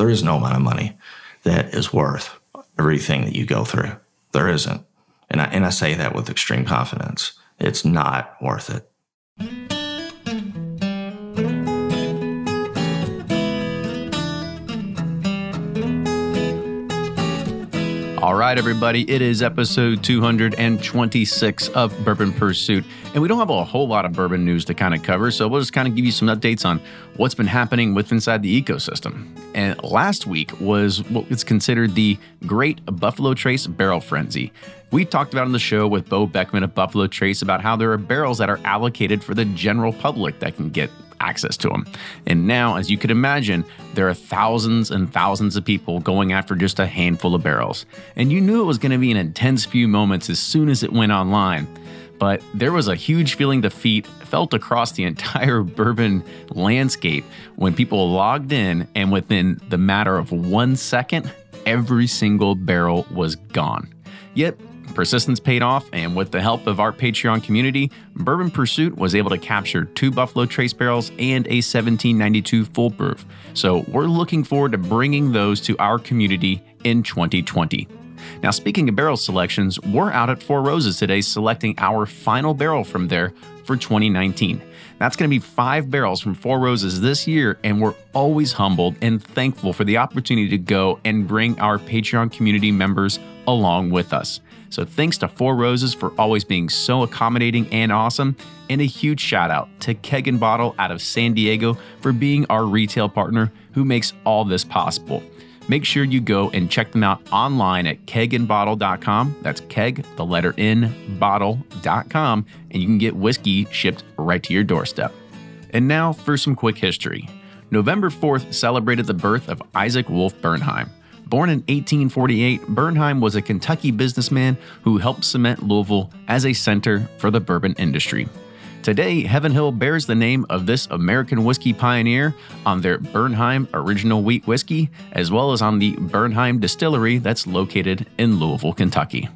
There is no amount of money that is worth everything that you go through. There isn't. And I, and I say that with extreme confidence. It's not worth it. All right, everybody, it is episode 226 of Bourbon Pursuit. And we don't have a whole lot of bourbon news to kind of cover, so we'll just kind of give you some updates on what's been happening with inside the ecosystem. And last week was what is considered the Great Buffalo Trace Barrel Frenzy. We talked about on the show with Bo Beckman of Buffalo Trace about how there are barrels that are allocated for the general public that can get access to them. And now, as you could imagine, there are thousands and thousands of people going after just a handful of barrels. And you knew it was going to be an intense few moments as soon as it went online. But there was a huge feeling of defeat felt across the entire bourbon landscape when people logged in, and within the matter of one second, every single barrel was gone. Yet, Persistence paid off, and with the help of our Patreon community, Bourbon Pursuit was able to capture two Buffalo Trace barrels and a 1792 full proof. So we're looking forward to bringing those to our community in 2020. Now, speaking of barrel selections, we're out at Four Roses today selecting our final barrel from there for 2019. That's going to be five barrels from Four Roses this year, and we're always humbled and thankful for the opportunity to go and bring our Patreon community members along with us. So thanks to Four Roses for always being so accommodating and awesome. And a huge shout out to Keg and Bottle out of San Diego for being our retail partner who makes all this possible. Make sure you go and check them out online at kegandbottle.com. That's keg, the letter N, bottle.com, and you can get whiskey shipped right to your doorstep. And now for some quick history. November 4th celebrated the birth of Isaac Wolf Bernheim. Born in 1848, Bernheim was a Kentucky businessman who helped cement Louisville as a center for the bourbon industry. Today, Heaven Hill bears the name of this American whiskey pioneer on their Bernheim original wheat whiskey, as well as on the Bernheim distillery that's located in Louisville, Kentucky.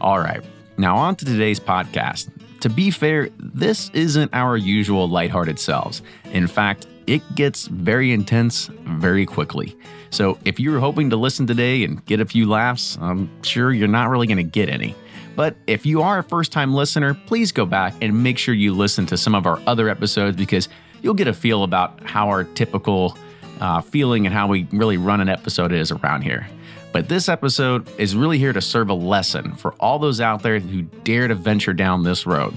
All right, now on to today's podcast. To be fair, this isn't our usual lighthearted selves. In fact, it gets very intense very quickly. So if you're hoping to listen today and get a few laughs, I'm sure you're not really going to get any. But if you are a first time listener, please go back and make sure you listen to some of our other episodes because you'll get a feel about how our typical uh, feeling and how we really run an episode is around here. But this episode is really here to serve a lesson for all those out there who dare to venture down this road.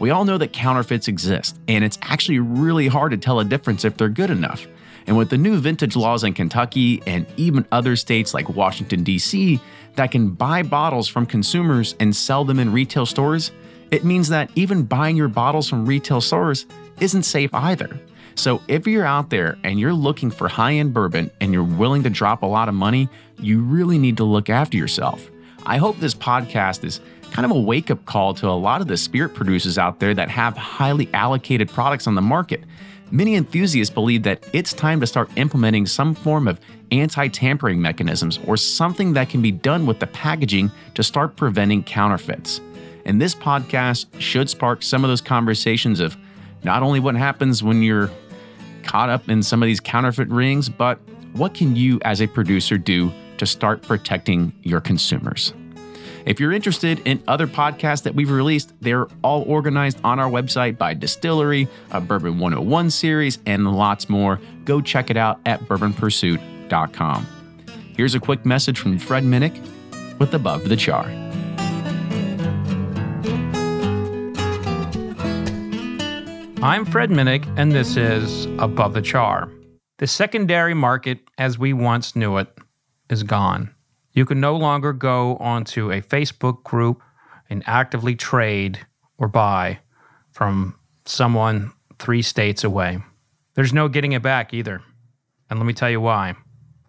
We all know that counterfeits exist, and it's actually really hard to tell a difference if they're good enough. And with the new vintage laws in Kentucky and even other states like Washington, D.C., that can buy bottles from consumers and sell them in retail stores, it means that even buying your bottles from retail stores isn't safe either. So if you're out there and you're looking for high end bourbon and you're willing to drop a lot of money, you really need to look after yourself. I hope this podcast is kind of a wake up call to a lot of the spirit producers out there that have highly allocated products on the market many enthusiasts believe that it's time to start implementing some form of anti tampering mechanisms or something that can be done with the packaging to start preventing counterfeits. And this podcast should spark some of those conversations of not only what happens when you're caught up in some of these counterfeit rings, but what can you as a producer do to start protecting your consumers? If you're interested in other podcasts that we've released, they're all organized on our website by distillery, a Bourbon 101 series, and lots more. Go check it out at bourbonpursuit.com. Here's a quick message from Fred Minnick with Above the Char. I'm Fred Minnick, and this is Above the Char. The secondary market, as we once knew it, is gone. You can no longer go onto a Facebook group and actively trade or buy from someone three states away. There's no getting it back either. And let me tell you why.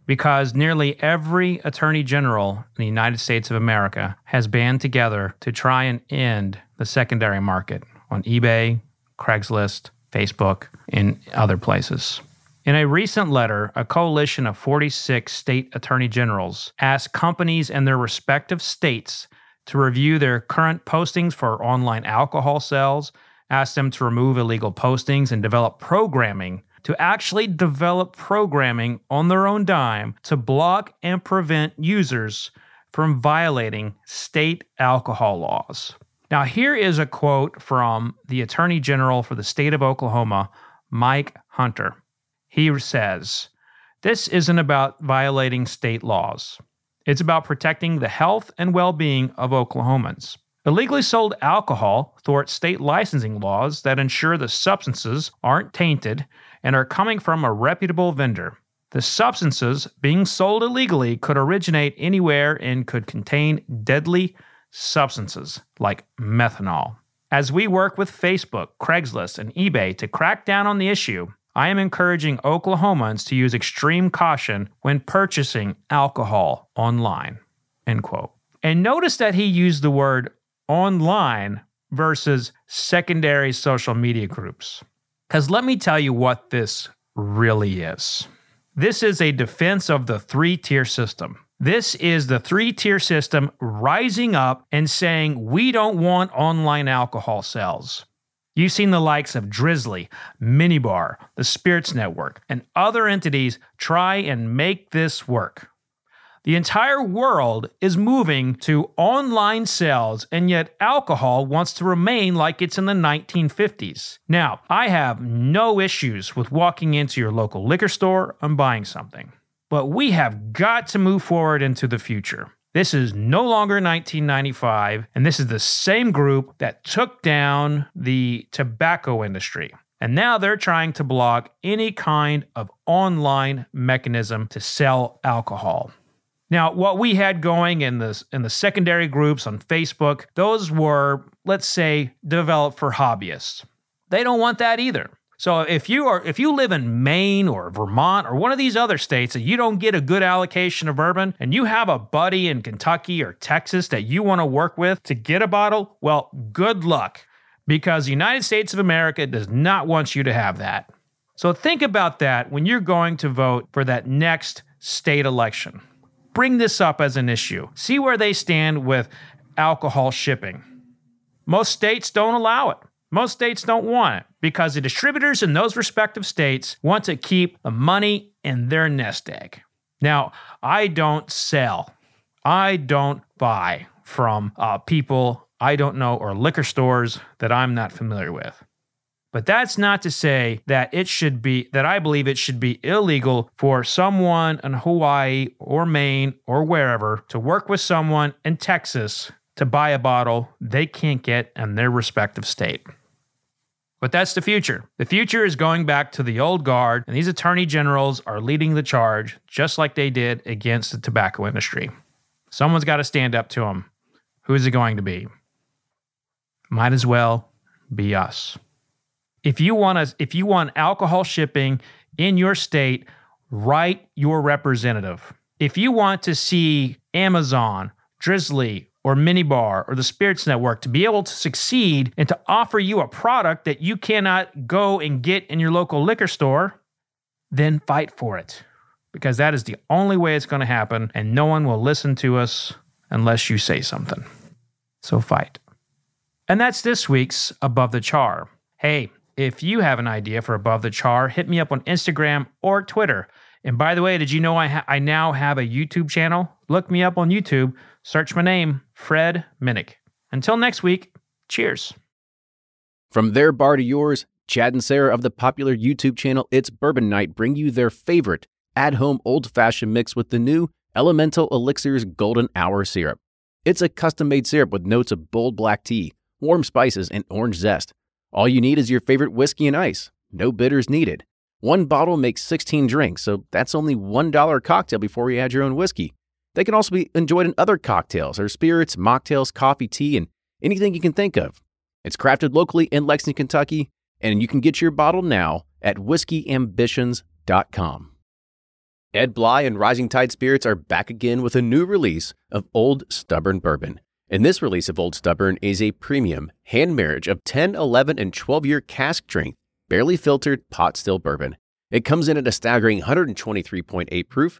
Because nearly every attorney general in the United States of America has band together to try and end the secondary market on eBay, Craigslist, Facebook, and other places. In a recent letter, a coalition of 46 state attorney generals asked companies in their respective states to review their current postings for online alcohol sales, asked them to remove illegal postings, and develop programming to actually develop programming on their own dime to block and prevent users from violating state alcohol laws. Now, here is a quote from the Attorney General for the state of Oklahoma, Mike Hunter. He says, This isn't about violating state laws. It's about protecting the health and well being of Oklahomans. Illegally sold alcohol thwarts state licensing laws that ensure the substances aren't tainted and are coming from a reputable vendor. The substances being sold illegally could originate anywhere and could contain deadly substances like methanol. As we work with Facebook, Craigslist, and eBay to crack down on the issue, I am encouraging Oklahomans to use extreme caution when purchasing alcohol online. End quote. And notice that he used the word online versus secondary social media groups. Because let me tell you what this really is. This is a defense of the three tier system. This is the three tier system rising up and saying, we don't want online alcohol sales. You've seen the likes of Drizly, Minibar, the Spirits Network, and other entities try and make this work. The entire world is moving to online sales, and yet alcohol wants to remain like it's in the 1950s. Now, I have no issues with walking into your local liquor store and buying something, but we have got to move forward into the future. This is no longer 1995, and this is the same group that took down the tobacco industry. And now they're trying to block any kind of online mechanism to sell alcohol. Now, what we had going in the in the secondary groups on Facebook, those were, let's say, developed for hobbyists. They don't want that either. So if you are if you live in Maine or Vermont or one of these other states and you don't get a good allocation of bourbon and you have a buddy in Kentucky or Texas that you want to work with to get a bottle, well, good luck because the United States of America does not want you to have that. So think about that when you're going to vote for that next state election. Bring this up as an issue. See where they stand with alcohol shipping. Most states don't allow it. Most states don't want it because the distributors in those respective states want to keep the money in their nest egg. Now, I don't sell, I don't buy from uh, people I don't know or liquor stores that I'm not familiar with. But that's not to say that it should be, that I believe it should be illegal for someone in Hawaii or Maine or wherever to work with someone in Texas to buy a bottle they can't get in their respective state. But that's the future. The future is going back to the old guard, and these attorney generals are leading the charge, just like they did against the tobacco industry. Someone's got to stand up to them. Who is it going to be? Might as well be us. If you want us, if you want alcohol shipping in your state, write your representative. If you want to see Amazon, Drizly, or Minibar or the Spirits Network to be able to succeed and to offer you a product that you cannot go and get in your local liquor store, then fight for it. Because that is the only way it's going to happen, and no one will listen to us unless you say something. So fight. And that's this week's Above the Char. Hey, if you have an idea for Above the Char, hit me up on Instagram or Twitter. And by the way, did you know I, ha- I now have a YouTube channel? Look me up on YouTube Search my name, Fred Minnick. Until next week, cheers. From their bar to yours, Chad and Sarah of the popular YouTube channel It's Bourbon Night bring you their favorite at home old fashioned mix with the new Elemental Elixirs Golden Hour Syrup. It's a custom made syrup with notes of bold black tea, warm spices, and orange zest. All you need is your favorite whiskey and ice. No bitters needed. One bottle makes 16 drinks, so that's only $1 cocktail before you add your own whiskey. They can also be enjoyed in other cocktails or spirits, mocktails, coffee, tea, and anything you can think of. It's crafted locally in Lexington, Kentucky, and you can get your bottle now at whiskeyambitions.com. Ed Bly and Rising Tide Spirits are back again with a new release of Old Stubborn Bourbon. And this release of Old Stubborn is a premium hand marriage of 10, 11, and 12 year cask strength, barely filtered pot still bourbon. It comes in at a staggering 123.8 proof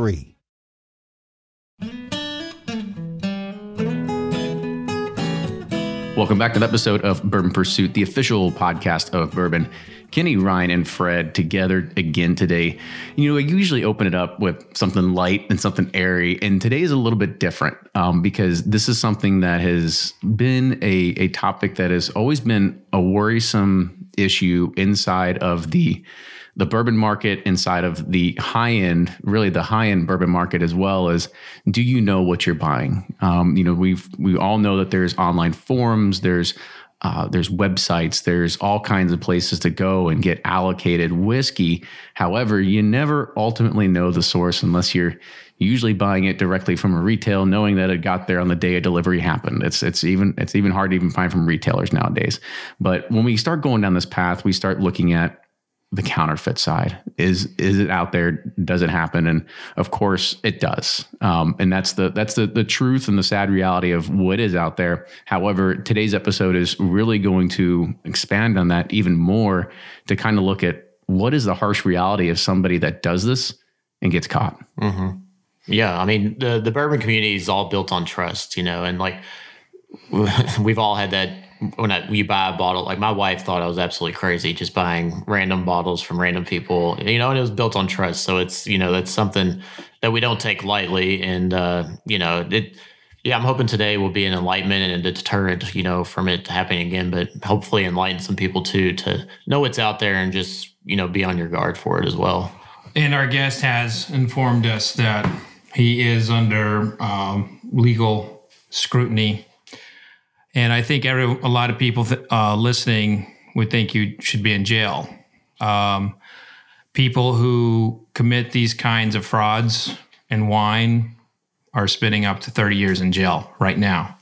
Welcome back to the episode of Bourbon Pursuit, the official podcast of Bourbon. Kenny, Ryan, and Fred together again today. You know, I usually open it up with something light and something airy, and today is a little bit different um, because this is something that has been a, a topic that has always been a worrisome issue inside of the the bourbon market inside of the high end, really the high end bourbon market as well as do you know what you're buying? Um, you know, we've we all know that there's online forums, there's uh, there's websites, there's all kinds of places to go and get allocated whiskey. However, you never ultimately know the source unless you're usually buying it directly from a retail, knowing that it got there on the day a delivery happened. It's it's even it's even hard to even find from retailers nowadays. But when we start going down this path, we start looking at the counterfeit side. Is is it out there? Does it happen? And of course it does. Um, and that's the that's the the truth and the sad reality of what is out there. However today's episode is really going to expand on that even more to kind of look at what is the harsh reality of somebody that does this and gets caught. Mm-hmm. yeah i mean the the bourbon community is all built on trust you know and like we've all had that when I, you buy a bottle, like my wife thought I was absolutely crazy just buying random bottles from random people, you know, and it was built on trust. So it's, you know, that's something that we don't take lightly. And, uh, you know, it, yeah, I'm hoping today will be an enlightenment and a deterrent, you know, from it happening again, but hopefully enlighten some people too to know what's out there and just, you know, be on your guard for it as well. And our guest has informed us that he is under um, legal scrutiny and I think every a lot of people th- uh, listening would think you should be in jail. Um, people who commit these kinds of frauds in wine are spending up to 30 years in jail right now.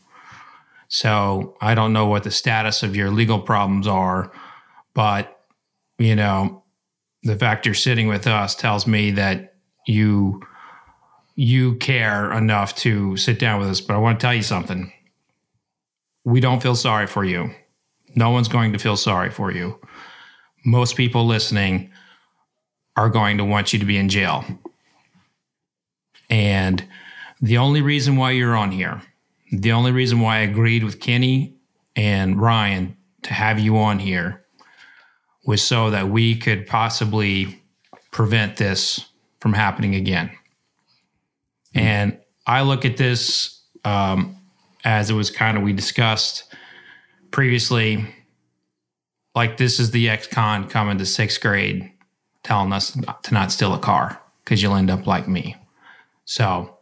So I don't know what the status of your legal problems are, but you know, the fact you're sitting with us tells me that you you care enough to sit down with us. But I want to tell you something we don't feel sorry for you. No one's going to feel sorry for you. Most people listening are going to want you to be in jail. And the only reason why you're on here, the only reason why I agreed with Kenny and Ryan to have you on here was so that we could possibly prevent this from happening again. And I look at this um, as it was kind of we discussed previously like this is the ex-con coming to sixth grade telling us to not steal a car because you'll end up like me so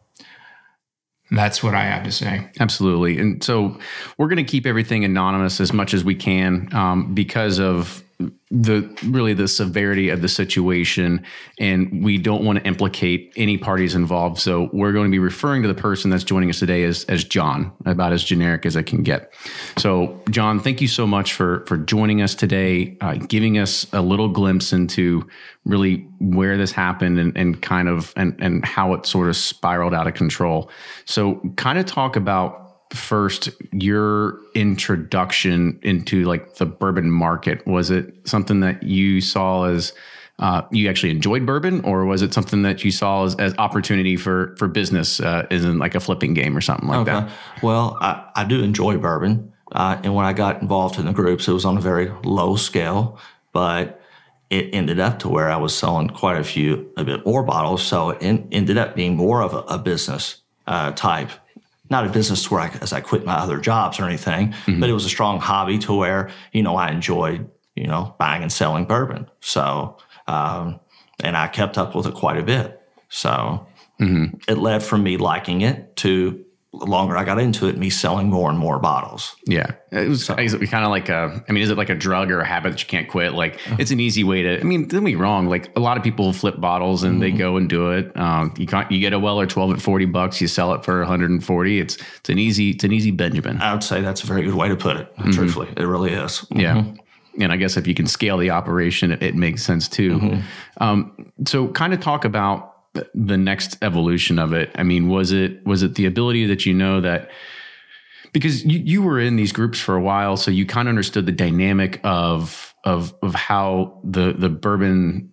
that's what I have to say. Absolutely. And so we're going to keep everything anonymous as much as we can um, because of the really the severity of the situation and we don't want to implicate any parties involved. So we're going to be referring to the person that's joining us today as as John about as generic as I can get. So John thank you so much for for joining us today uh, giving us a little glimpse into really where this happened and, and kind of and and how it sort of spiraled out of control. So kind of talk about first your introduction into like the bourbon market was it something that you saw as uh, you actually enjoyed bourbon or was it something that you saw as, as opportunity for for business uh, in like a flipping game or something like okay. that well I, I do enjoy bourbon uh, and when i got involved in the groups it was on a very low scale but it ended up to where i was selling quite a few a bit more bottles so it in, ended up being more of a, a business uh, type not a business where I, as I quit my other jobs or anything, mm-hmm. but it was a strong hobby to where, you know, I enjoyed, you know, buying and selling bourbon. So, um, and I kept up with it quite a bit. So Mm-hmm. it led from me liking it to longer I got into it, me selling more and more bottles. Yeah, it was kind of like a. I mean, is it like a drug or a habit that you can't quit? Like, Uh-huh. it's an easy way to. I mean, don't get me wrong. Like a lot of people flip bottles and Mm-hmm. they go and do it. Um, you can't. You get a Weller twelve at forty bucks. You sell it for one hundred and forty. It's it's an easy. It's an easy Benjamin. I would say that's a very good way to put it. Truthfully, it really is. Yeah. And I guess if you can scale the operation, it, it makes sense too. Um, so, kind of talk about the next evolution of it. I mean, was it was it the ability that you know that because you, you were in these groups for a while, so you kind of understood the dynamic of of of how the the bourbon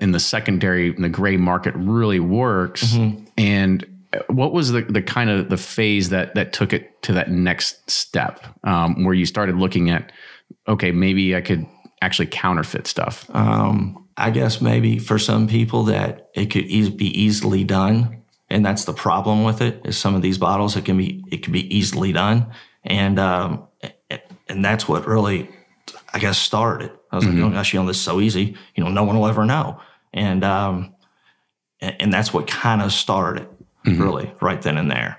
in the secondary in the gray market really works. And what was the, the kind of the phase that that took it to that next step um, where you started looking at okay maybe i could actually counterfeit stuff? Um, I guess maybe for some people that it could eas- be easily done, and that's the problem with it. Is some of these bottles it can be it can be easily done, and um, and that's what really, I guess, started. I was like, oh gosh, you know, this is so easy. You know, no one will ever know, and um, and, and that's what kind of started really right then and there.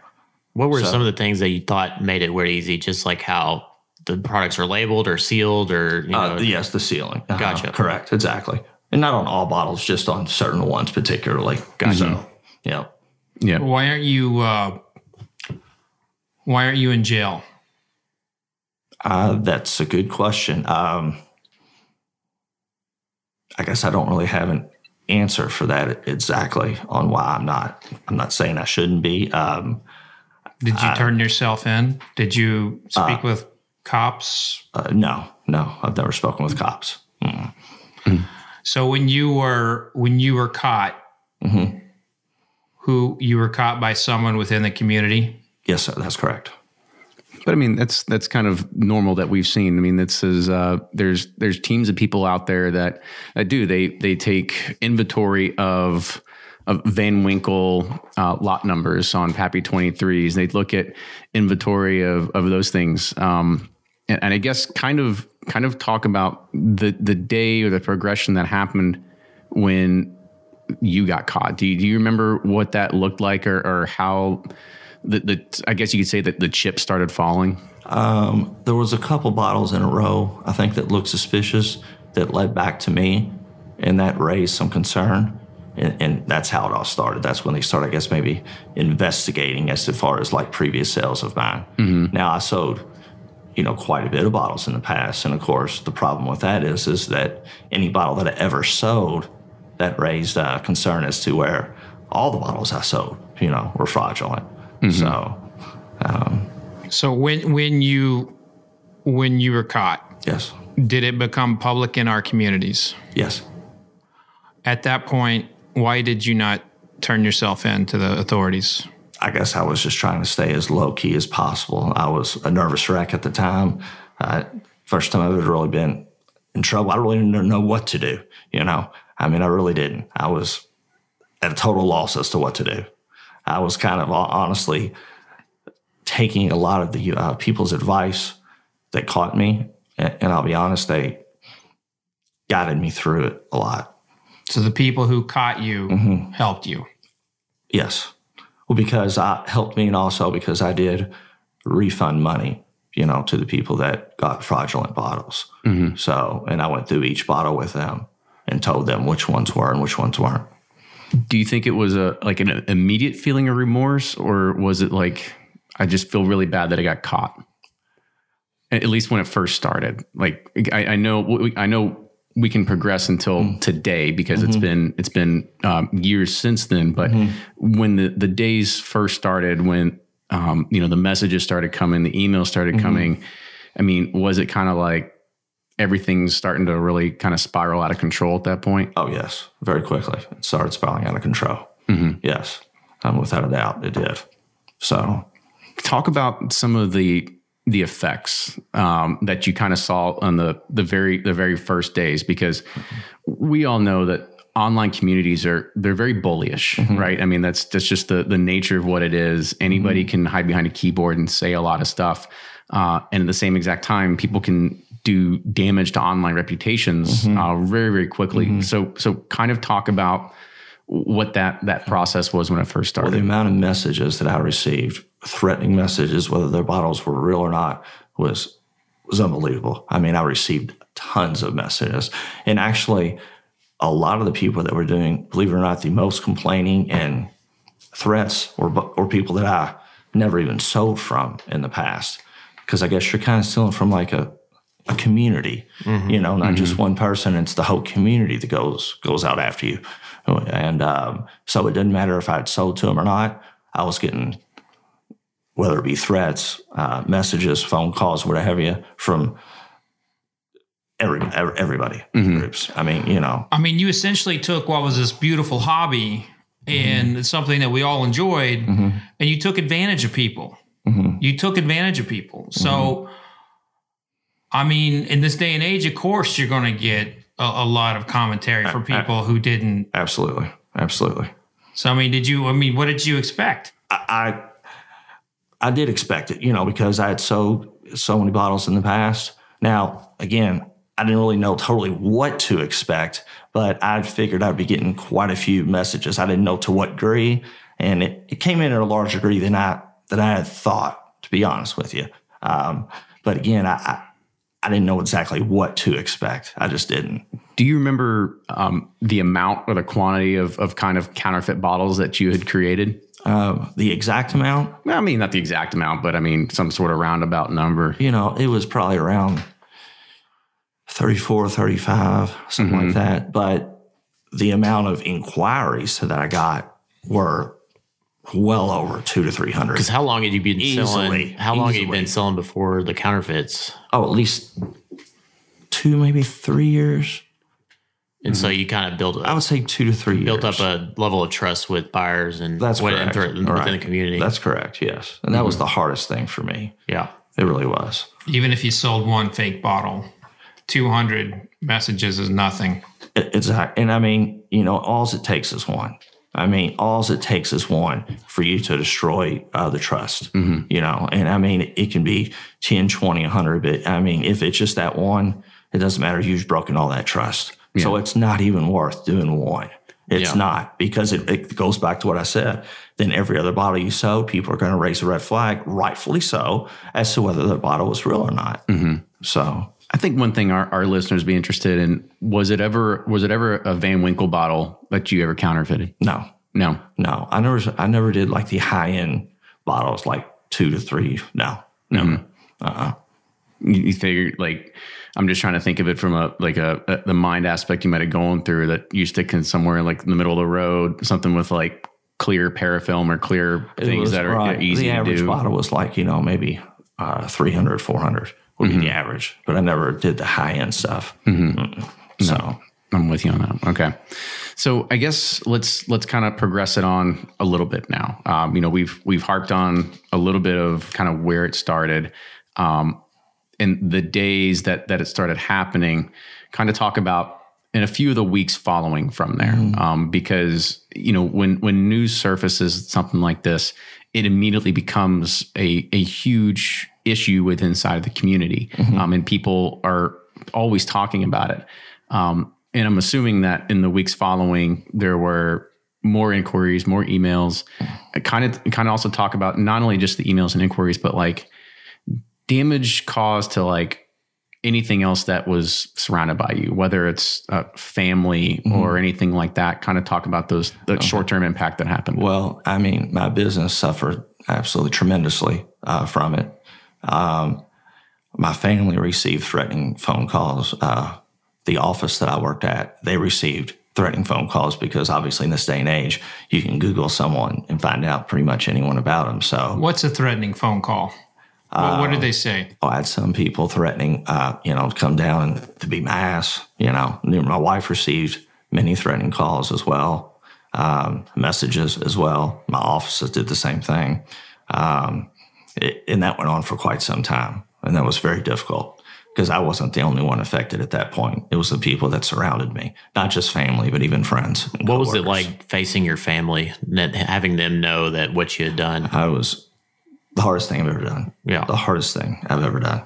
What were So- some of the things that you thought made it really easy? Just like how the products are labeled or sealed or you know, Uh, yes, the sealing. Uh-huh, Gotcha. Correct. Exactly. And not on all bottles, just on certain ones particularly. Gotcha. So, yeah. yeah Why aren't you? Uh, why aren't you in jail? Uh, that's a good question. Um, I guess I don't really have an answer for that exactly on why I'm not. I'm not saying I shouldn't be. Um, Did you turn yourself in? Did you speak with cops? uh, no, no, I've never spoken with cops. So when you were when you were caught, Mm-hmm. who you were caught by someone within the community? Yes, that's correct. But I mean, that's that's kind of normal that we've seen. I mean, this is uh, there's there's teams of people out there that that do they they take inventory of of Van Winkle uh, lot numbers on Pappy 23s. They look at inventory of of those things, um, and, and I guess kind of kind of talk about the the day or the progression that happened when you got caught. Do you, do you remember what that looked like, or, or how? The, the I guess you could say that the chips started falling. Um, there was a couple bottles in a row, I think, that looked suspicious that led back to me, and that raised some concern. And, and that's how it all started. That's when they started, I guess, maybe investigating as far as like previous sales of mine. Now I sold, you know, quite a bit of bottles in the past, and of course, the problem with that is, is that any bottle that I ever sold, that raised uh, concern as to where all the bottles I sold, you know, were fraudulent. So, So when when you when you were caught, yes, did it become public in our communities? yes. At that point, why did you not turn yourself in to the authorities? I guess I was just trying to stay as low key as possible. I was a nervous wreck at the time. Uh, first time I've ever really been in trouble. I really didn't know what to do. You know, I mean, I really didn't. I was at a total loss as to what to do. I was kind of honestly taking a lot of the uh, people's advice that caught me, and, and I'll be honest, they guided me through it a lot. So the people who caught you Mm-hmm. helped you. Yes. Well, because I helped me, and also because I did refund money, you know, to the people that got fraudulent bottles. Mm-hmm. So, and I went through each bottle with them and told them which ones were and which ones weren't. Do you think it was a like an immediate feeling of remorse, or was it like I just feel really bad that I got caught? At least when it first started. Like I, I know, I know we can progress until today because it's been it's been um, years since then. But when the the days first started, when um, you know the messages started coming, the emails started coming. I mean, was it kind of like everything's starting to really kind of spiral out of control at that point? Oh, yes, very quickly. It started spiraling out of control. Yes, um, without a doubt, it did. So, talk about some of the the effects um, that you kind of saw on the the very the very first days because we all know that online communities are they're very bullyish right? I mean that's that's just the the nature of what it is. Anybody can hide behind a keyboard and say a lot of stuff uh, and at the same exact time people can do damage to online reputations Mm-hmm. uh, very very quickly. So so kind of talk about what that that process was when it first Well, the amount of messages that I received, threatening messages, whether their bottles were real or not, was was unbelievable. I mean, I received tons of messages, and actually, a lot of the people that were doing, believe it or not, the most complaining and threats were were people that I never even sold from in the past, because I guess you're kind of stealing from like a a community, you know, not just one person. It's the whole community that goes goes out after you, and um, so it didn't matter if I had sold to them or not. I was getting whether it be threats, uh, messages, phone calls, whatever have you, from every, every everybody mm-hmm. groups. I mean, you know, I mean, you essentially took what was this beautiful hobby and it's something that we all enjoyed, mm-hmm. and you took advantage of people. You took advantage of people. So, I mean, in this day and age, of course, you're going to get a, a lot of commentary from people who didn't. absolutely, absolutely. So, I mean, did you? I mean, what did you expect? I I did expect it, you know, because I had sold so many bottles in the past. Now, again, I didn't really know totally what to expect, but I figured I'd be getting quite a few messages. I didn't know to what degree, and it, it came in at a larger degree than I than I had thought, to be honest with you. Um, but again, I, I didn't know exactly what to expect. I just didn't. Do you remember um, the amount or the quantity of of kind of counterfeit bottles that you had created? Um, the exact amount, I mean, not the exact amount, but I mean some sort of roundabout number. you know, it was probably around 34, 35, something like that. But the amount of inquiries that I got were well over two to 300. Because how long had you been Easily, selling? How long had you been selling before the counterfeits? Oh, at least two, maybe three years. And so mm-hmm. you kind of built I would say two to three built years. up a level of trust with buyers and That's went correct. within Right. the community. That's correct, yes. And that was mm-hmm. the hardest thing for me. yeah. It really was. Even if you sold one fake bottle, two hundred messages is nothing. It- It's and I mean, you know, all it takes is one. I mean, all it takes is one for you to destroy uh, the trust. You know, and I mean, it can be 10, 20, 100, but I mean, if it's just that one, it doesn't matter. You've broken all that trust. So it's not even worth doing one. It's Yeah. not because it, it goes back to what I said. Then every other bottle you sell, people are going to raise a red flag, rightfully so, as to whether the bottle was real or not. So I think one thing our, our listeners be interested in was it ever was it ever a Van Winkle bottle that you ever counterfeited? no, No. No, I never. I never did like the high end bottles, like two to three. No, never. You, you figure like I'm just trying to think of it from a like a, a the mind aspect you might have gone through that you stick in somewhere like in the middle of the road, something with like clear parafilm or clear It things was, that are right, easy The to average do. bottle was like you know maybe uh, 300, 400 would Mm-hmm. be the average, but I never did the high end stuff. Mm-mm. So I'm with you on that. Okay. So I guess let's let's kind of progress it on a little bit now. Um, you know, we've we've harped on a little bit of kind of where it started, um, and the days that that it started happening. Kind of talk about in a few of the weeks following from there, um, because you know when when news surfaces something like this, it immediately becomes a a huge issue with inside the community, um, and people are always talking about it. Um, and I'm assuming that in the weeks following, there were more inquiries, more emails. Kind of kind of also talk about not only just the emails and inquiries, but like damage caused to like anything else that was surrounded by you, whether it's uh, family or anything like that. Kind of talk about those the short term impact that happened. Well, I mean, my business suffered absolutely tremendously uh, from it. Um, my family received threatening phone calls. Uh, the office that I worked at, they received threatening phone calls because obviously in this day and age, you can Google someone and find out pretty much anyone about them. So What's a threatening phone call? What, what did they say? I had some people threatening, uh, you know, to come down and to beat my ass. You know, my wife received many threatening calls as well, um, messages as well. My offices did the same thing, um, it, and that went on for quite some time, and that was very difficult because I wasn't the only one affected at that point. It was the people that surrounded me, not just family, but even friends. and What was it like facing your family, that having them know that what you had done? I was the hardest thing I've ever done. Yeah. the hardest thing I've ever done.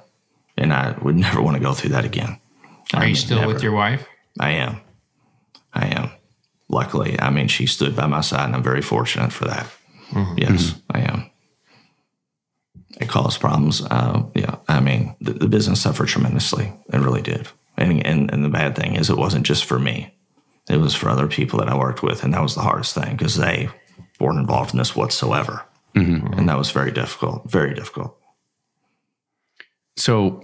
and I would never want to go through that again. Are I you mean, still with your wife? I am. I am. Luckily, I mean, she stood by my side, and I'm very fortunate for that. Yes, I am. It caused problems. Uh, yeah, I mean, the, the business suffered tremendously. It really did. And, and and the bad thing is, it wasn't just for me. It was for other people that I worked with, and that was the hardest thing because they weren't involved in this whatsoever, and that was very difficult. Very difficult. So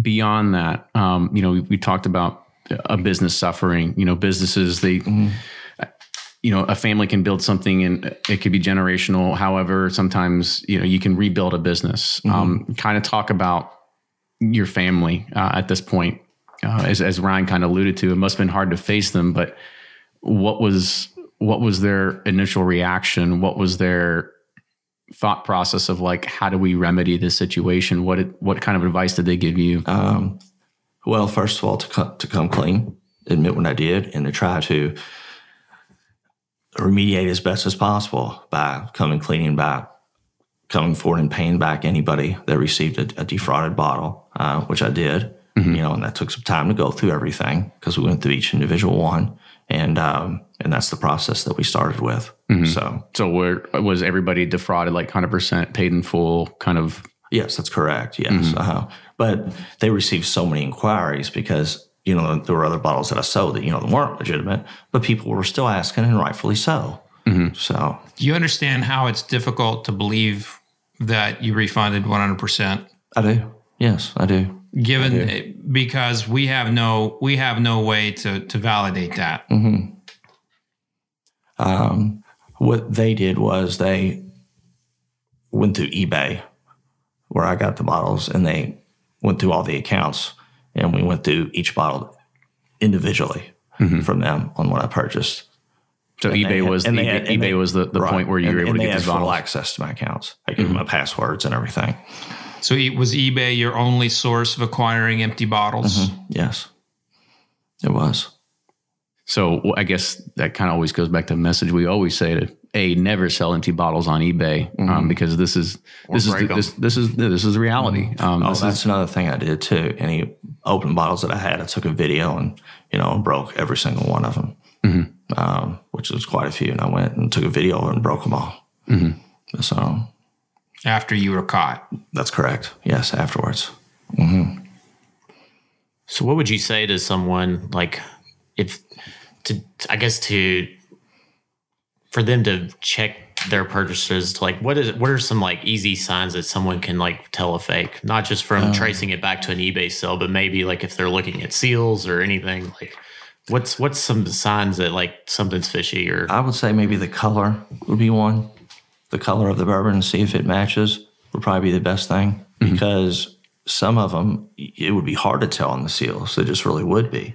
beyond that, um, you know, we, we talked about a business suffering. You know, businesses they, you know, a family can build something and it could be generational. However, sometimes you know you can rebuild a business. Um, kind of talk about your family uh, at this point, uh, as as Ryan kind of alluded to. It must have been hard to face them, but what was what was their initial reaction? What was their thought process of like how do we remedy this situation? What did, what kind of advice did they give you? Um, well, first of all, to come, to come clean, admit what I did, and to try to remediate as best as possible by coming clean and by coming forward and paying back anybody that received a, a defrauded bottle, uh, which I did. You know, and that took some time to go through everything because we went through each individual one, and um, and that's the process that we started with. So so where was everybody defrauded like 100% paid in full kind of Yes, that's correct. Yes, uh-huh. but they received so many inquiries because you know there were other bottles that I sold that you know that weren't legitimate, but people were still asking, and rightfully so. So you understand how it's difficult to believe that you refunded 100%? I do. Yes, I do. Given because we have no we have no way to to validate that. Mm-hmm. Um, what they did was they went through eBay, where I got the bottles, and they went through all the accounts, and we went through each bottle individually mm-hmm. from them on what I purchased. so And ebay had- was the, and eBay, had- and eBay they- was the, the Right. point where you and, were able to get had these full access to my accounts. I gave mm-hmm. them my passwords and everything. So e- was eBay your only source of acquiring empty bottles? Yes, it was. so i guess that kind of always goes back to the message we always say to a never sell empty bottles on ebay um, because this is this is break the, 'em. this, this is this is the reality um, Oh, that's is, another thing I did too. Any open bottles that I had, I took a video and you know broke every single one of them, um, which was quite a few. And I went and took a video and broke them all. So After you were caught. that's correct. Yes, afterwards. Mm-hmm. So, what would you say to someone like if to I guess to for them to check their purchases? to Like, what is what are some like easy signs that someone can like tell a fake? Not just from uh. tracing it back to an eBay sale, but maybe like if they're looking at seals or anything. Like, what's what's some signs that like something's fishy or I would say maybe the color would be one. The color of the bourbon, and see if it matches, would probably be the best thing because some of them it would be hard to tell on the seals. It just really would be.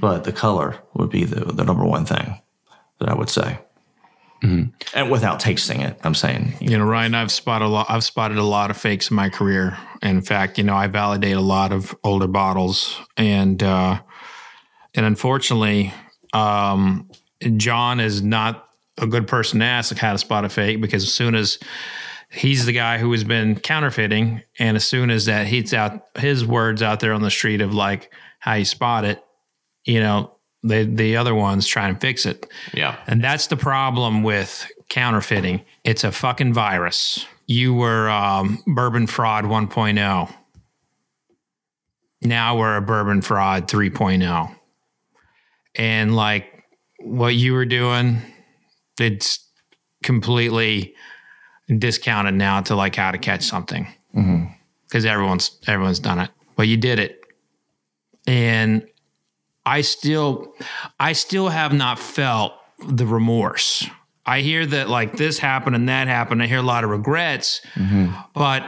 But the color would be the, the number one thing that I would say. And without tasting it, I'm saying. You know, Ryan, I've spotted a lot. I've spotted a lot of fakes in my career. In fact, you know, I validate a lot of older bottles, and uh, and unfortunately, um, John is not a good person to ask how to spot a fake because as soon as he's the guy who has been counterfeiting, and as soon as that he's out his words out there on the street of like how you spot it, you know, the the other ones try and fix it. yeah. And that's the problem with counterfeiting. It's a fucking virus. You were um, bourbon fraud 1.0. Now we're a bourbon fraud 3.0. And like what you were doing, it's completely discounted now to like how to catch something mm-hmm. because everyone's everyone's done it. But you did it, and I still I still have not felt the remorse. I hear that like this happened and that happened. I hear a lot of regrets, mm-hmm. but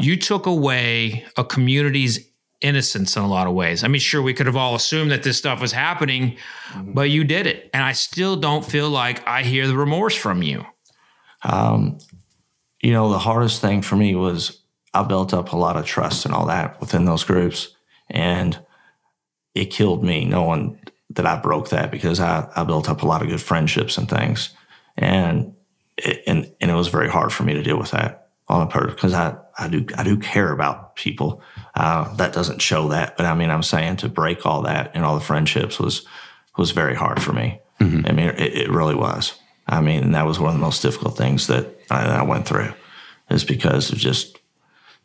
you took away a community's innocence in a lot of ways. I mean, sure, we could have all assumed that this stuff was happening, but you did it. And I still don't feel like I hear the remorse from you. Um, you know, the hardest thing for me was I built up a lot of trust and all that within those groups. And it killed me knowing that I broke that because I, I built up a lot of good friendships and things. And it, and, and it was very hard for me to deal with that. On a person because I, I do I do care about people. Uh, that doesn't show that, but I mean I'm saying to break all that and all the friendships was was very hard for me. I mean it, it really was. I mean and that was one of the most difficult things that I, that I went through is because of just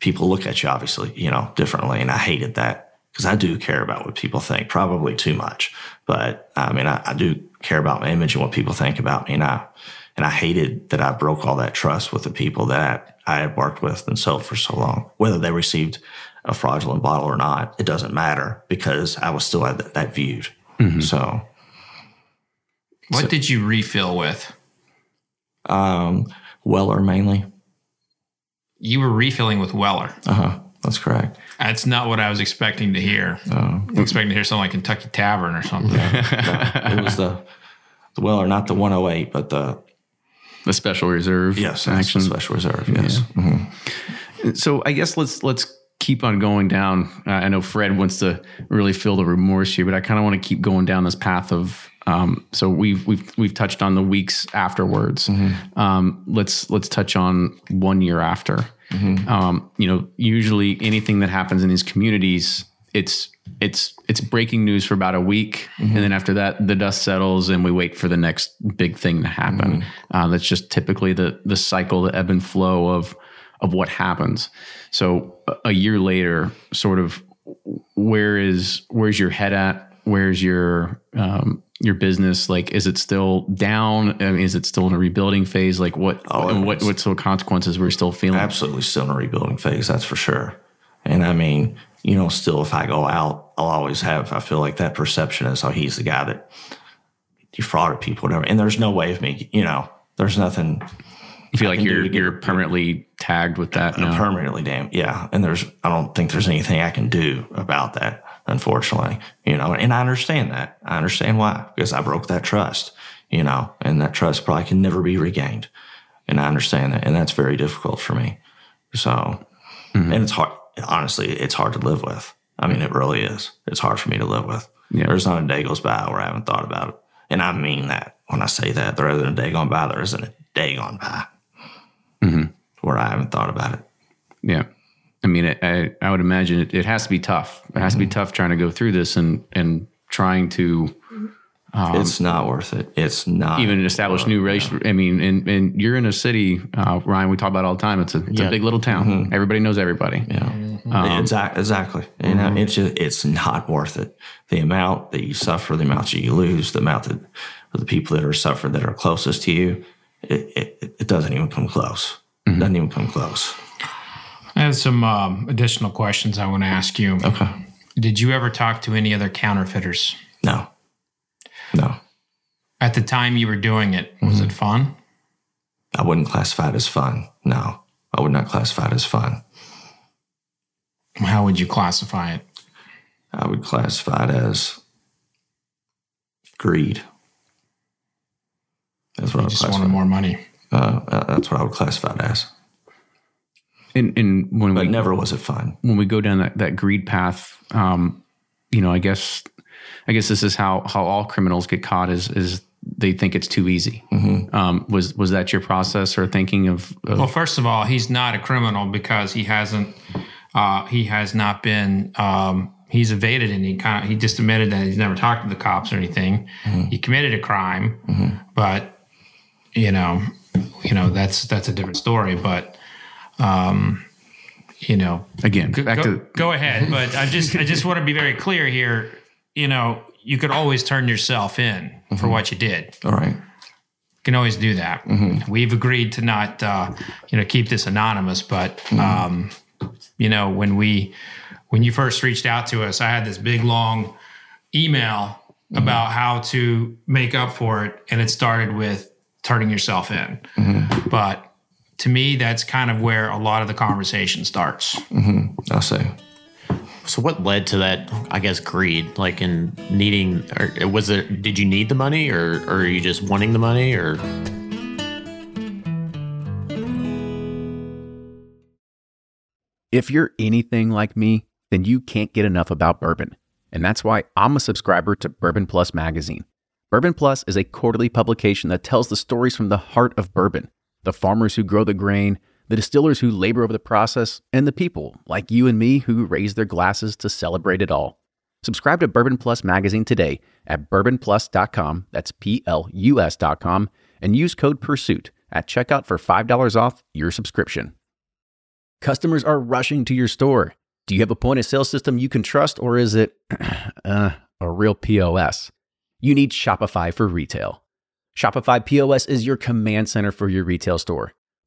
people look at you obviously you know differently, and I hated that because I do care about what people think, probably too much. But I mean I, I do care about my image and what people think about me, and I and I hated that I broke all that trust with the people that I had worked with and sold for so long. Whether they received a fraudulent bottle or not, it doesn't matter because I was still at that, that viewed. So, What did you refill with? um, Weller mainly. You were refilling with Weller. Uh huh. That's correct. That's not what I was expecting to hear. I was expecting to hear something like Kentucky Tavern or something. It was the, the Weller, not the 108, but the The special reserve. yes, action. special reserve. Yes. Mhm. So I guess let's let's keep on going down. Uh, I know Fred wants to really feel the remorse here, but I kind of want to keep going down this path of. Um, so we've we've we've touched on the weeks afterwards. Um, let's let's touch on one year after. Um, you know, usually anything that happens in these communities, it's it's it's breaking news for about a week, and then after that, the dust settles, and we wait for the next big thing to happen. Uh, that's just typically the the cycle, the ebb and flow of of what happens. So a- a year later, sort of, where is where's your head at? Where's your um, your business? Like, is it still down? I mean, is it still in a rebuilding phase? Like, what Oh, and what what sort of consequences we're still feeling? absolutely still in a rebuilding phase, that's for sure. And I mean, you know, still if I go out, I'll always have, I feel like that perception is, oh, he's the guy that defrauded people, whatever. And there's no way of me, you know, there's nothing You feel like you're you're permanently tagged with that now. permanently damn. Yeah. And there's, I don't think there's anything I can do about that, unfortunately, you know, and I understand that. I understand why, because I broke that trust, you know, and that trust probably can never be regained. And I understand that. And that's very difficult for me. So, mm-hmm. and it's hard, honestly, it's hard to live with. I mean, it really is. It's hard for me to live with. Yeah. There's not a day goes by where I haven't thought about it. And I mean that when I say that. There isn't a day gone by, there isn't a day gone by mm-hmm. where I haven't thought about it. Yeah. I mean, I, I, I would imagine it, it has to be tough. It has to be mm-hmm. tough trying to go through this and, and trying to Um, it's not worth it. It's not even establish new relations. I mean, and, and you're in a city, uh, Ryan, we talk about it all the time. It's a, it's a big little town. Mm-hmm. Everybody knows everybody. Yeah, um, exactly. Exactly. You know, it's just it's not worth it. The amount that you suffer, the amount that you lose, the amount that the people that are suffering that are closest to you, it it, it doesn't even come close. It Doesn't even come close. I have some um, additional questions I want to ask you. Okay. Did you ever talk to any other counterfeiters? No. No. At the time you were doing it, was it fun? I wouldn't classify it as fun. No. I would not classify it as fun. How would you classify it? I would classify it as greed. That's what I You would just wanted more money. Uh, uh, that's what I would classify it as. And, and when But we never was it fun. when we go down that, that greed path, um, you know, I guess I guess this is how how all criminals get caught is is they think it's too easy. Um, was was that your process or thinking of, of Well, first of all, he's not a criminal because he hasn't. Uh, he has not been. Um, he's evaded and he kind of, he just admitted that he's never talked to the cops or anything. He committed a crime, but you know, you know that's that's a different story. But um, you know, again go, back go, to go ahead. But I just I just want to be very clear here. You know, you could always turn yourself in for mm-hmm. what you did. All right. You can always do that. Mm-hmm. We've agreed to not, uh, you know, keep this anonymous. But mm-hmm. um, you know, when we when you first reached out to us, I had this big long email about how to make up for it, and it started with turning yourself in. But to me, that's kind of where a lot of the conversation starts. I'll say. So what led to that? I guess greed, like in needing, or was it? Did you need the money, or, or are you just wanting the money, or? If you're anything like me, then you can't get enough about bourbon. And that's why I'm a subscriber to Bourbon Plus magazine. Bourbon Plus is a quarterly publication that tells the stories from the heart of bourbon the farmers who grow the grain, the distillers who labor over the process, and the people like you and me who raise their glasses to celebrate it all. Subscribe to Bourbon Plus magazine today at bourbonplus.com, that's P L U S.com, and use code PURSUIT at checkout for $5 off your subscription. Customers are rushing to your store. Do you have a point of sale system you can trust, or is it uh, a real POS? You need Shopify for retail. Shopify POS is your command center for your retail store.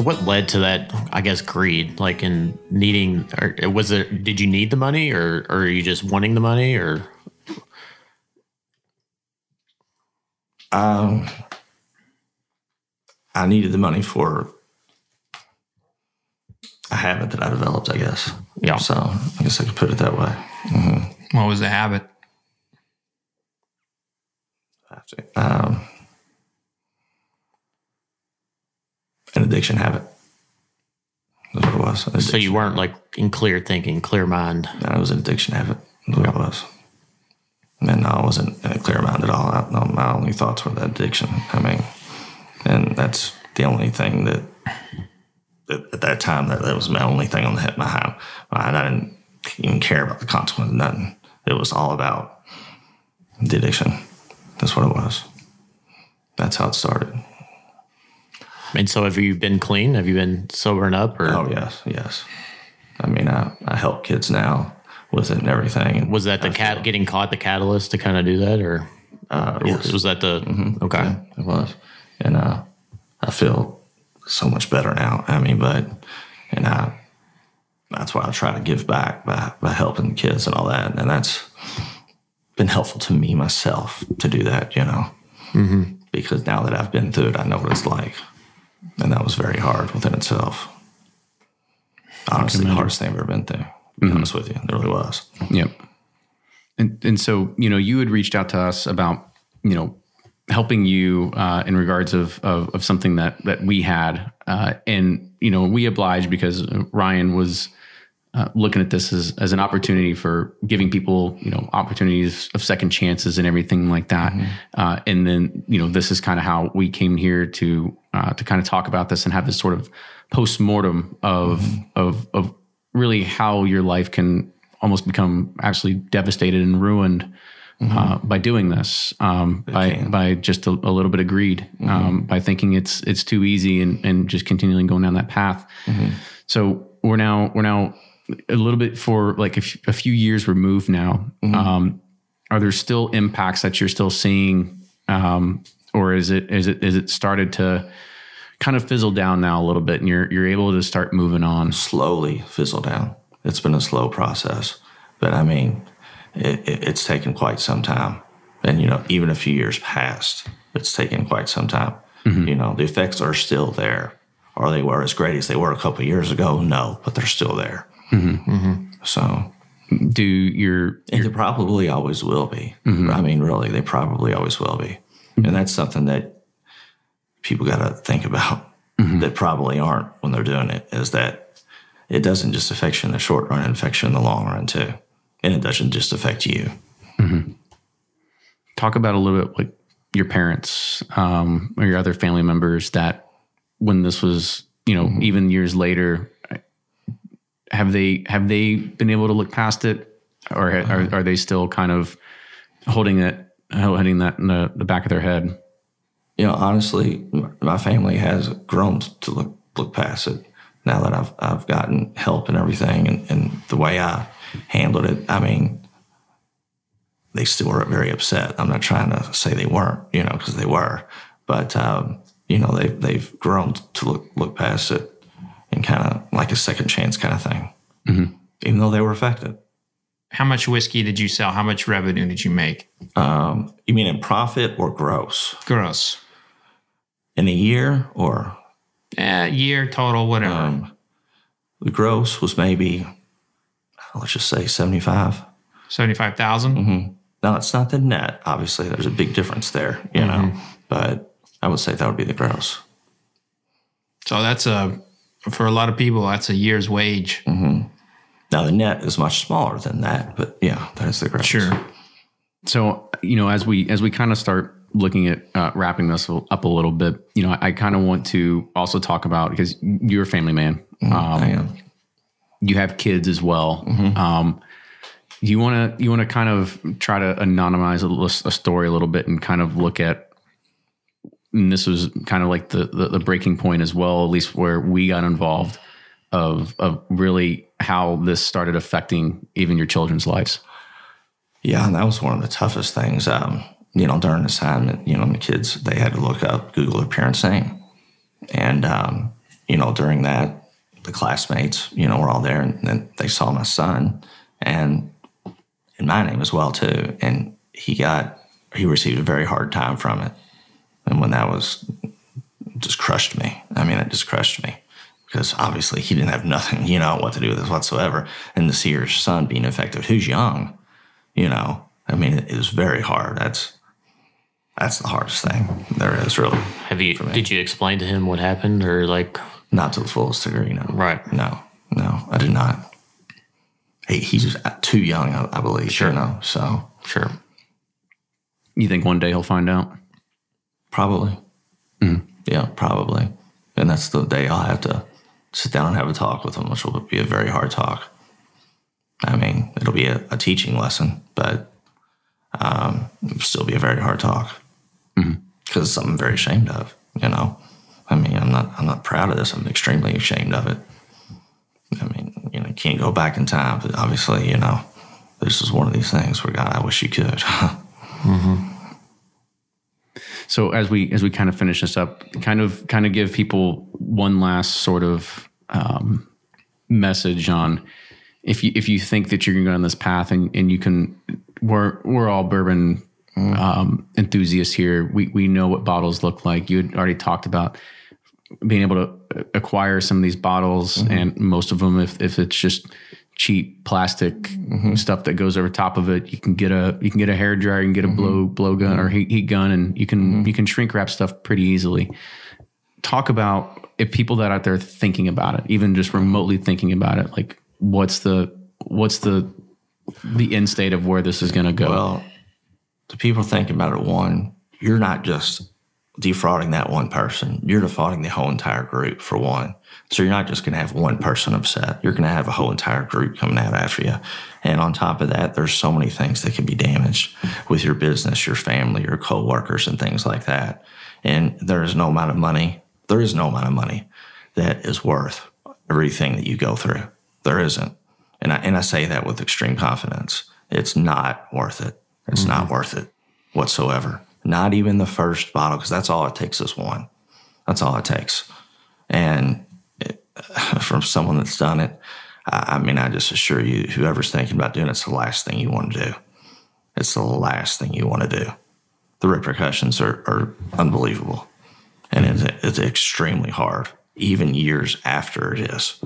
So what led to that? I guess greed, like in needing, or was it? Did you need the money, or, or are you just wanting the money, or Um, I needed the money for a habit that I developed, I guess. Yeah. So I guess I could put it that way. What was the habit? Have to. Um, an addiction habit. That's what it was. So you weren't like in clear thinking, clear mind? No, it was an addiction habit. That's what it was. And no, I wasn't in a clear mind at all. I, my only thoughts were that addiction. I mean, and that's the only thing that, that at that time that, that was my only thing on the head. My mind. I didn't even care about the consequence. Nothing. It was all about the addiction. That's what it was. That's how it started. And so, have you been clean? Have you been sobering up, or Oh yes, yes. I mean, I, I help kids now with it and everything. Was that the cat getting caught the catalyst to kind of do that, or, Uh, yes. was that the okay? Yeah, it was. And uh, I feel so much better now. I mean, but, and I, that's why I try to give back by, by helping kids and all that. And that's been helpful to me myself to do that, you know, mm-hmm. because now that I've been through it, I know what it's like. And that was very hard within itself. Honestly, the hardest thing I've ever been through. To be honest with you, it really was. Yep. And and so you know you had reached out to us about you know helping you uh, in regards of, of of something that that we had uh, and you know we obliged because Ryan was uh, looking at this as as an opportunity for giving people you know opportunities of second chances and everything like that. Uh, and then you know this is kind of how we came here to uh, to kind of talk about this and have this sort of post mortem of of of really how your life can almost become actually devastated and ruined uh, by doing this, um, by can. by just a, a little bit of greed, um, by thinking it's it's too easy and, and just continuing going down that path. So we're now we're now a little bit for like a, f- a few years removed now. Um, are there still impacts that you're still seeing, um, or is it is it is it started to kind of fizzle down now a little bit, and you're you're able to start moving on? slowly fizzle down. It's been a slow process, but I mean, it, it, it's taken quite some time. And, you know, even a few years past, it's taken quite some time. You know, the effects are still there. Are they were as great as they were a couple of years ago? No, but they're still there. Mm-hmm. Mm-hmm. So, Do your and they probably always will be. Mm-hmm. I mean, really, they probably always will be. And that's something that people got to think about that probably aren't when they're doing it is that it doesn't just affect you in the short run, it affects you in the long run too. And it doesn't just affect you. talk about a little bit like your parents um, or your other family members that when this was you know even years later have they have they been able to look past it or are, are they still kind of holding it holding that in the, the back of their head you know, honestly, my family has grown to look look past it now that I've I've gotten help and everything, and, and the way I handled it. I mean, they still were very upset. I'm not trying to say they weren't, you know, because they were, but um, you know, they they've grown to look look past it and kind of like a second chance kind of thing, even though they were affected. How much whiskey did you sell? How much revenue did you make? Um, you mean in profit or gross? Gross. In a year or Eh, year total, whatever. um, the gross was maybe let's just say 75 Seventy-five thousand. now it's not the net obviously there's a big difference there you know but i would say that would be the gross So that's a for a lot of people. That's a year's wage. now the net is much smaller than that but yeah that's the gross Sure. So, you know, as we as we kind of start looking at uh, wrapping this up a little bit, you know, I, I kind of want to also talk about because you're a family man. Um, i am you have kids as well. Um, you want to you want to kind of try to anonymize a, a story a little bit and kind of look at. And this was kind of like the, the the breaking point as well, at least where we got involved of of really how this started affecting even your children's lives. Yeah, and that was one of the toughest things. Um, you know, during assignment, you know, the kids they had to look up Google their parents' name, and um, you know, during that, the classmates, you know, were all there, and then they saw my son, and and my name as well too, and he got he received a very hard time from it, and when that was just crushed me. I mean, it just crushed me because obviously he didn't have nothing, you know, what to do with this whatsoever, and to see your son being affected, who's young you know i mean it, it was very hard that's that's the hardest thing there is really Have you? Did you explain to him what happened, or like? not to the fullest degree no Right. no no i did not he, he's just too young i, I believe Sure. you know so Sure. You think one day he'll find out? Probably hmm. yeah probably and that's the day i'll have to sit down and have a talk with him which will be a very hard talk i mean it'll be a, a teaching lesson but um, it'll still be a very hard talk mm-hmm. because it's something I'm very ashamed of. You know, I mean, I'm not I'm not proud of this. I'm extremely ashamed of it. I mean, you know, can't go back in time, but obviously, you know, this is one of these things where God, I wish you could. Mm-hmm. So as we as we kind of finish this up, kind of kind of give people one last sort of um, message on if you if you think that you're going to go on this path and and you can we're we're all bourbon um, enthusiasts here. We we know what bottles look like. You had already talked about being able to acquire some of these bottles, and most of them, if if it's just cheap plastic mm-hmm. stuff that goes over top of it, you can get a you can get a hair dryer, you can get a mm-hmm. blow blow gun or heat, heat gun, and you can mm-hmm. you can shrink wrap stuff pretty easily. Talk about if people that are out there thinking about it, even just remotely thinking about it, like what's the what's the the end state of where this is going to go? well, the people thinking about it, one, you're not just defrauding that one person, you're defrauding the whole entire group for one. So you're not just going to have one person upset. You're going to have a whole entire group coming out after you. And on top of that, there's so many things that can be damaged with your business, your family, your coworkers, and things like that. And there is no amount of money. There is no amount of money that is worth everything that you go through. There isn't. And I, and I say that with extreme confidence. It's not worth it. It's not mm-hmm. worth it whatsoever. Not even the first bottle, because that's all it takes is one. That's all it takes. And it, eh, from someone that's done it, I, I mean, I just assure you, whoever's thinking about doing it, it's the last thing you want to do. It's the last thing you want to do. The repercussions are, are unbelievable. And it's, it's extremely hard, even years after it is.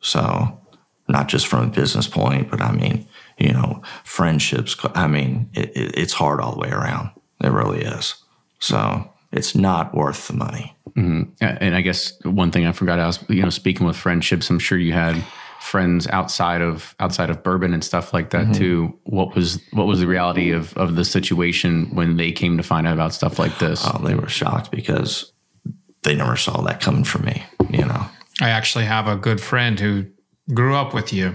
So, not just from a business point, but I mean, you know, friendships. I mean, it, it, it's hard all the way around. It really is. So, it's not worth the money. Yeah, and I guess one thing I forgot, I was you know speaking with friendships. I'm sure you had friends outside of outside of bourbon and stuff like that too. What was what was the reality of of the situation when they came to find out about stuff like this? Oh, they were shocked because they never saw that coming from me, you know, I actually have a good friend who grew up with you,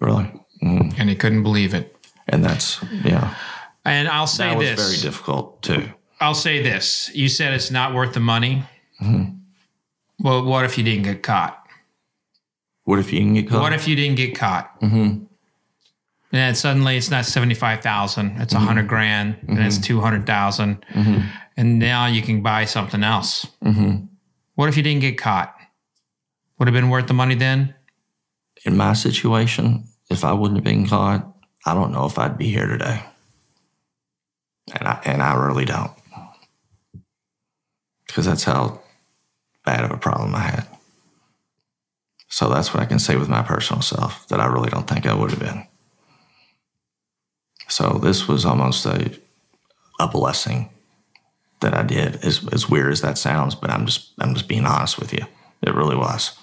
really. Mm. and he couldn't believe it. And that's, yeah, And I'll say this. that was this: very difficult too. I'll say this: you said it's not worth the money. Mm-hmm. Well, what if you didn't get caught? What if you didn't get caught? What if you didn't get caught? Mm-hmm. And suddenly it's not seventy five thousand; it's a hundred grand, and it's two hundred and now you can buy something else. Mm-hmm. What if you didn't get caught? Would have been worth the money then? in my situation, if I wouldn't have been caught, I don't know if I'd be here today. And I and I really don't. Because that's how bad of a problem I had. So that's what I can say with my personal self that I really don't think I would have been. So this was almost a a blessing that I did. As as weird as that sounds, but I'm just I'm just being honest with you. It really was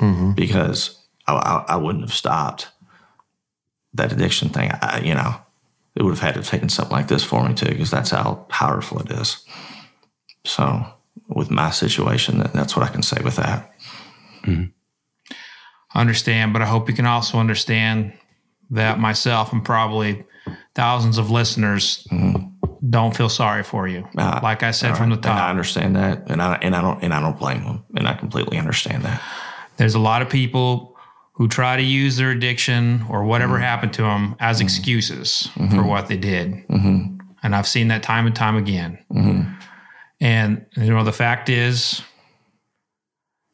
mm-hmm. because I, I, I wouldn't have stopped that addiction thing. I, you know, it would have had to have taken something like this for me too, because that's how powerful it is. So, with my situation, that's what I can say with that. I understand, but I hope you can also understand that myself and probably thousands of listeners don't feel sorry for you. Uh, like I said all from the top, And I understand that, and I and I don't and I don't blame them, and I completely understand that. there's a lot of people who try to use their addiction or whatever mm-hmm. happened to them as mm-hmm. excuses mm-hmm. for what they did. And I've seen that time and time again. And, you know, the fact is,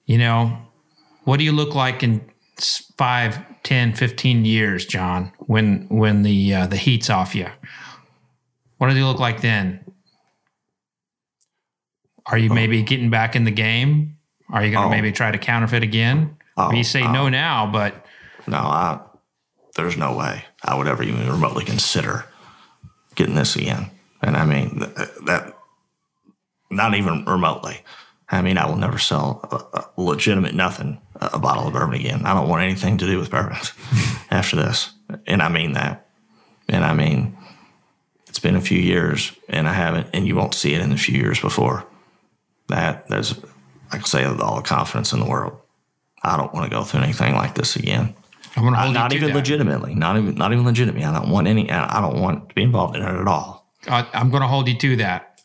you know, what do you look like in five, 10, 15 years, John, when when the uh, the heat's off you? What do you look like then? Are you oh. maybe getting back in the game? Are you going to Oh. maybe try to counterfeit again? Oh, you say no oh. now, but No, I there's no way I would ever even remotely consider getting this again. And I mean uh, that not even remotely. I mean, I will never sell a, a legitimate nothing, a, a bottle of bourbon again. I don't want anything to do with bourbon after this, and I mean that. And I mean, it's been a few years, and I haven't, and you won't see it in the few years before. That there's, I can say with all the confidence in the world, I don't want to go through anything like this again. I'm going to hold not you to even that. legitimately, not even not even legitimately. I don't want any. I I don't want to be involved in it at all. I, I'm going to hold you to that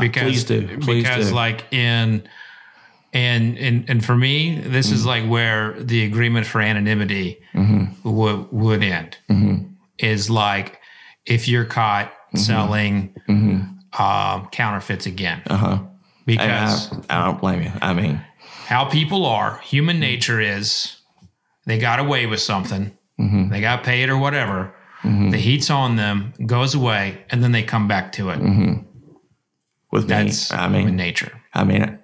because please do. Please because do. like in and and and for me, this Mm-hmm. is like where the agreement for anonymity would would end. Mm-hmm. Is like if you're caught selling um, counterfeits again, Uh huh. because I, I don't blame you. I mean, how people are, human nature is they got away with something, Mm-hmm. they got paid or whatever. The heat's on them, goes away, and then they come back to it. with That's me, I human mean, nature. I mean,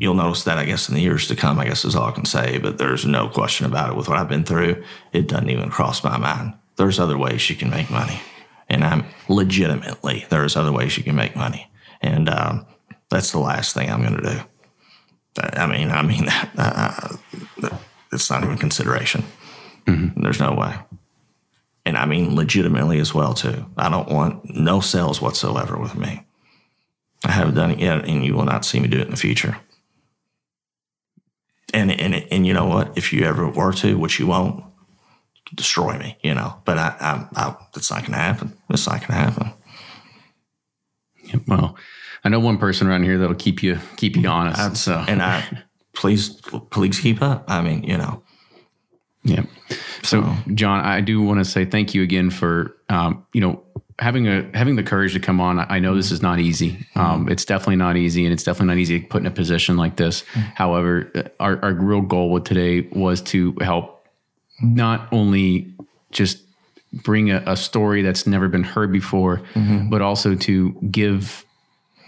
you'll notice that I guess in the years to come. I guess is all I can say. But there's no question about it. With what I've been through, it doesn't even cross my mind. There's other ways you can make money, and I'm legitimately there's other ways you can make money, and um, that's the last thing I'm going to do. I mean, I mean that. Uh, it's not even consideration. There's no way. And I mean legitimately as well too. I don't want no sales whatsoever with me. I haven't done it yet, and you will not see me do it in the future. And and and you know what? If you ever were to, which you won't, destroy me. You know, but I, I, I that's not going to happen. It's not going to happen. Well, I know one person around here that'll keep you keep you honest. so And I please please keep up. I mean, you know, Yeah. So, John, I do want to say thank you again for um, you know having a having the courage to come on. I know this is not easy. Um, it's definitely not easy, and it's definitely not easy to put in a position like this. However, uh, our our real goal with today was to help not only just bring a, a story that's never been heard before, but also to give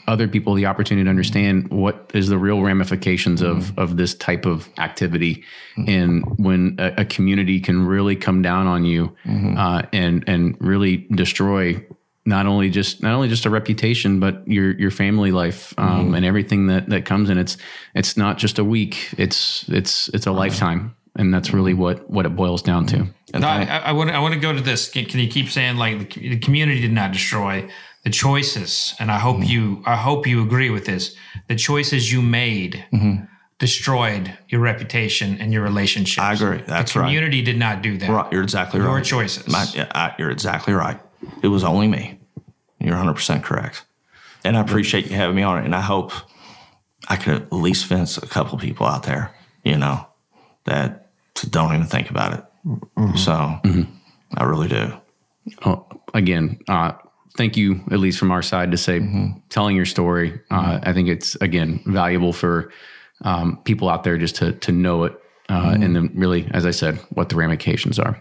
other people the opportunity to understand what is the real ramifications of mm-hmm. of this type of activity mm-hmm. and when a, a community can really come down on you mm-hmm. uh, and and really destroy not only just not only just a reputation but your your family life um, and everything that that comes in. It's it's not just a week. It's it's it's a uh-huh. lifetime. And that's really what what it boils down to. No, I, I want I want to go to this. Can, can you keep saying like the, the community did not destroy the choices? And I hope Mm-hmm. you I hope you agree with this. The choices you made Mm-hmm. destroyed your reputation and your relationship. I agree. That's the right. community did not do that. Right, you're exactly Your right. Your choices. My, yeah, I, you're exactly right. It was only me. You're 100% correct. And I appreciate you having me on it. And I hope I could at least fence a couple people out there, you know, that don't even think about it. So I really do. Oh, again, uh, thank you, at least from our side, to say telling your story. Uh, I think it's again valuable for um, people out there just to to know it. Uh, And then, really, as I said, what the ramifications are.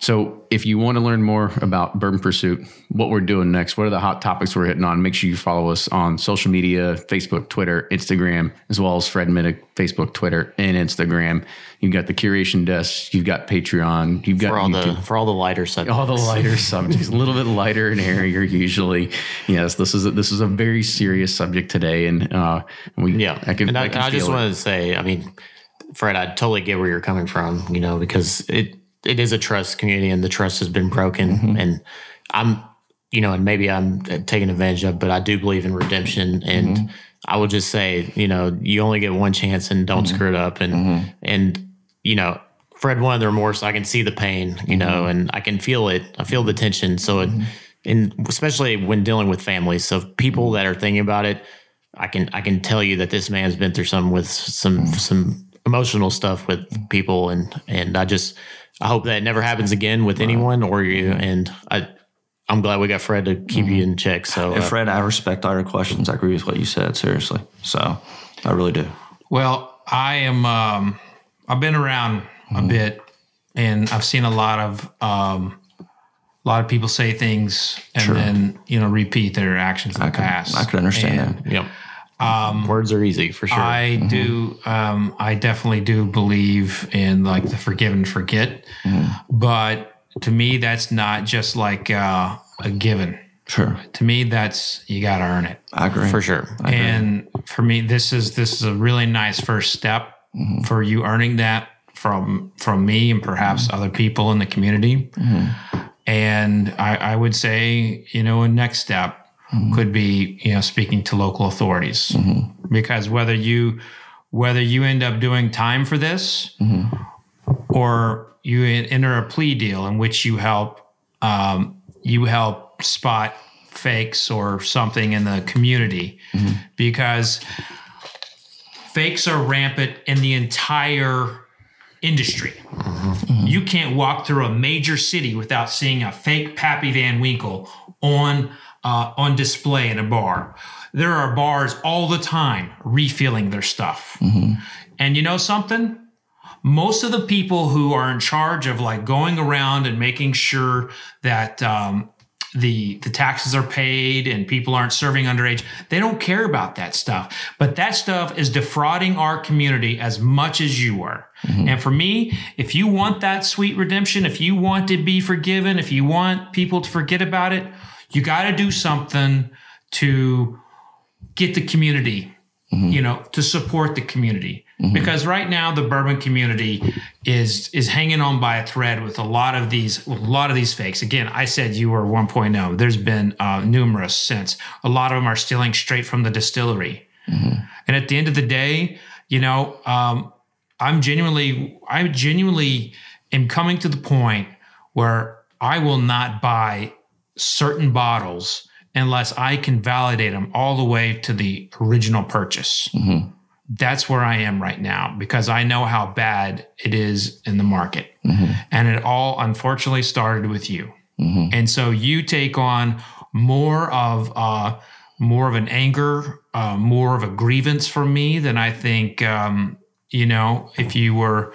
So, if you want to learn more about Bourbon Pursuit, what we're doing next, what are the hot topics we're hitting on, make sure you follow us on social media Facebook, Twitter, Instagram, as well as Fred Minnick, Facebook, Twitter, and Instagram. You've got the curation desk, you've got Patreon, you've got for all YouTube. the for all the lighter subjects. all the lighter subjects, a little bit lighter and airier usually. Yes, this is a, this is a very serious subject today, and uh, we Yeah, I can and I, I, can I just want to say, I mean, Fred, I totally get where you're coming from. You know, because it it is a trust community, and the trust has been broken. Mm-hmm. And I'm, you know, and maybe I'm taking advantage of, but I do believe in redemption. And Mm-hmm. I will just say, you know, you only get one chance, and don't Mm-hmm. screw it up. And and you know. Fred wanted the remorse. I can see the pain, you know, Mm-hmm. and I can feel it. I feel the tension. So, it, and especially when dealing with families, so people Mm-hmm. that are thinking about it, I can I can tell you that this man's been through some with some some emotional stuff with people and and I just I hope that never happens again with anyone or you and I I'm glad we got Fred to keep you in check. So And uh, Fred, I respect all your questions. I agree with what you said, seriously. So I really do. Well, I am. Um, I've been around a bit, and I've seen a lot of um, a lot of people say things and then you know repeat their actions in the past. I could understand And that. yep. Um, words are easy for sure. I mm-hmm. do. Um, I definitely do believe in like the forgive and forget, mm-hmm. but to me, that's not just like uh, a given. Sure. To me, that's you got to earn it. I agree. for sure. And for me, this is this is a really nice first step mm-hmm. for you earning that from from me and perhaps other people in the community. And I, I would say, you know, a next step Mm-hmm. could be, you know, speaking to local authorities. Mm-hmm. Because whether you whether you end up doing time for this mm-hmm. or you enter a plea deal in which you help um, you help spot fakes or something in the community. Because fakes are rampant in the entire industry. You can't walk through a major city without seeing a fake Pappy Van Winkle on uh, on display in a bar. There are bars all the time refilling their stuff. And you know something? most of the people who are in charge of like going around and making sure that um, the the taxes are paid and people aren't serving underage they don't care about that stuff but that stuff is defrauding our community as much as you are and for me if you want that sweet redemption if you want to be forgiven if you want people to forget about it you got to do something to get the community you know to support the community. Because right now the bourbon community is is hanging on by a thread with a lot of these a lot of these fakes. Again i said you were 1.0 there's been uh, numerous since. A lot of them are stealing straight from the distillery. And at the end of the day you know um, i'm genuinely i genuinely am coming to the point where i will not buy certain bottles unless I can validate them all the way to the original purchase. That's where I am right now because I know how bad it is in the market. And it all unfortunately started with you. And so you take on more of uh, more of an anger, uh, more of a grievance from me than I think um, you know if you were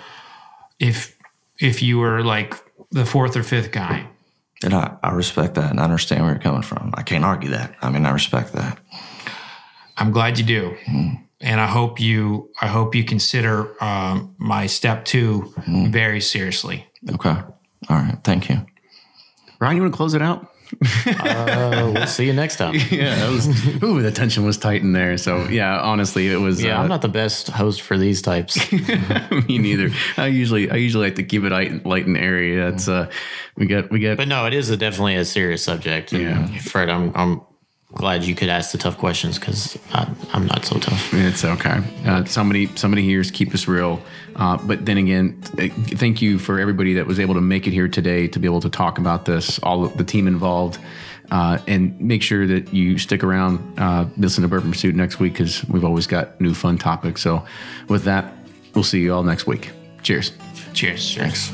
if if you were like the fourth or fifth guy. And I, I respect that and I understand where you're coming from. I can't argue that. I mean, I respect that. I'm glad you do, and I hope you I hope you consider um, my step 2 very seriously. Okay. All right. Thank you. Ryan, you want to close it out? Uh, we'll see you next time. Yeah, was. ooh, the tension was tight in there. So yeah, honestly, it was. Yeah, uh, I'm not the best host for these types. me neither. I usually, I usually like to keep it light, light and airy. That's uh, we got, we got. But no, it is a, definitely a serious subject. Yeah. Fred, I'm I'm glad you could ask the tough questions because I'm not so tough. It's okay. Uh, somebody, somebody here's keep us real. Uh, but then again, thank you for everybody that was able to make it here today to be able to talk about this. All of the team involved, Uh, and make sure that you stick around, uh, listen to Bourbon Pursuit next week because we've always got new fun topics. So, with that, we'll see you all next week. Cheers. Cheers. Thanks.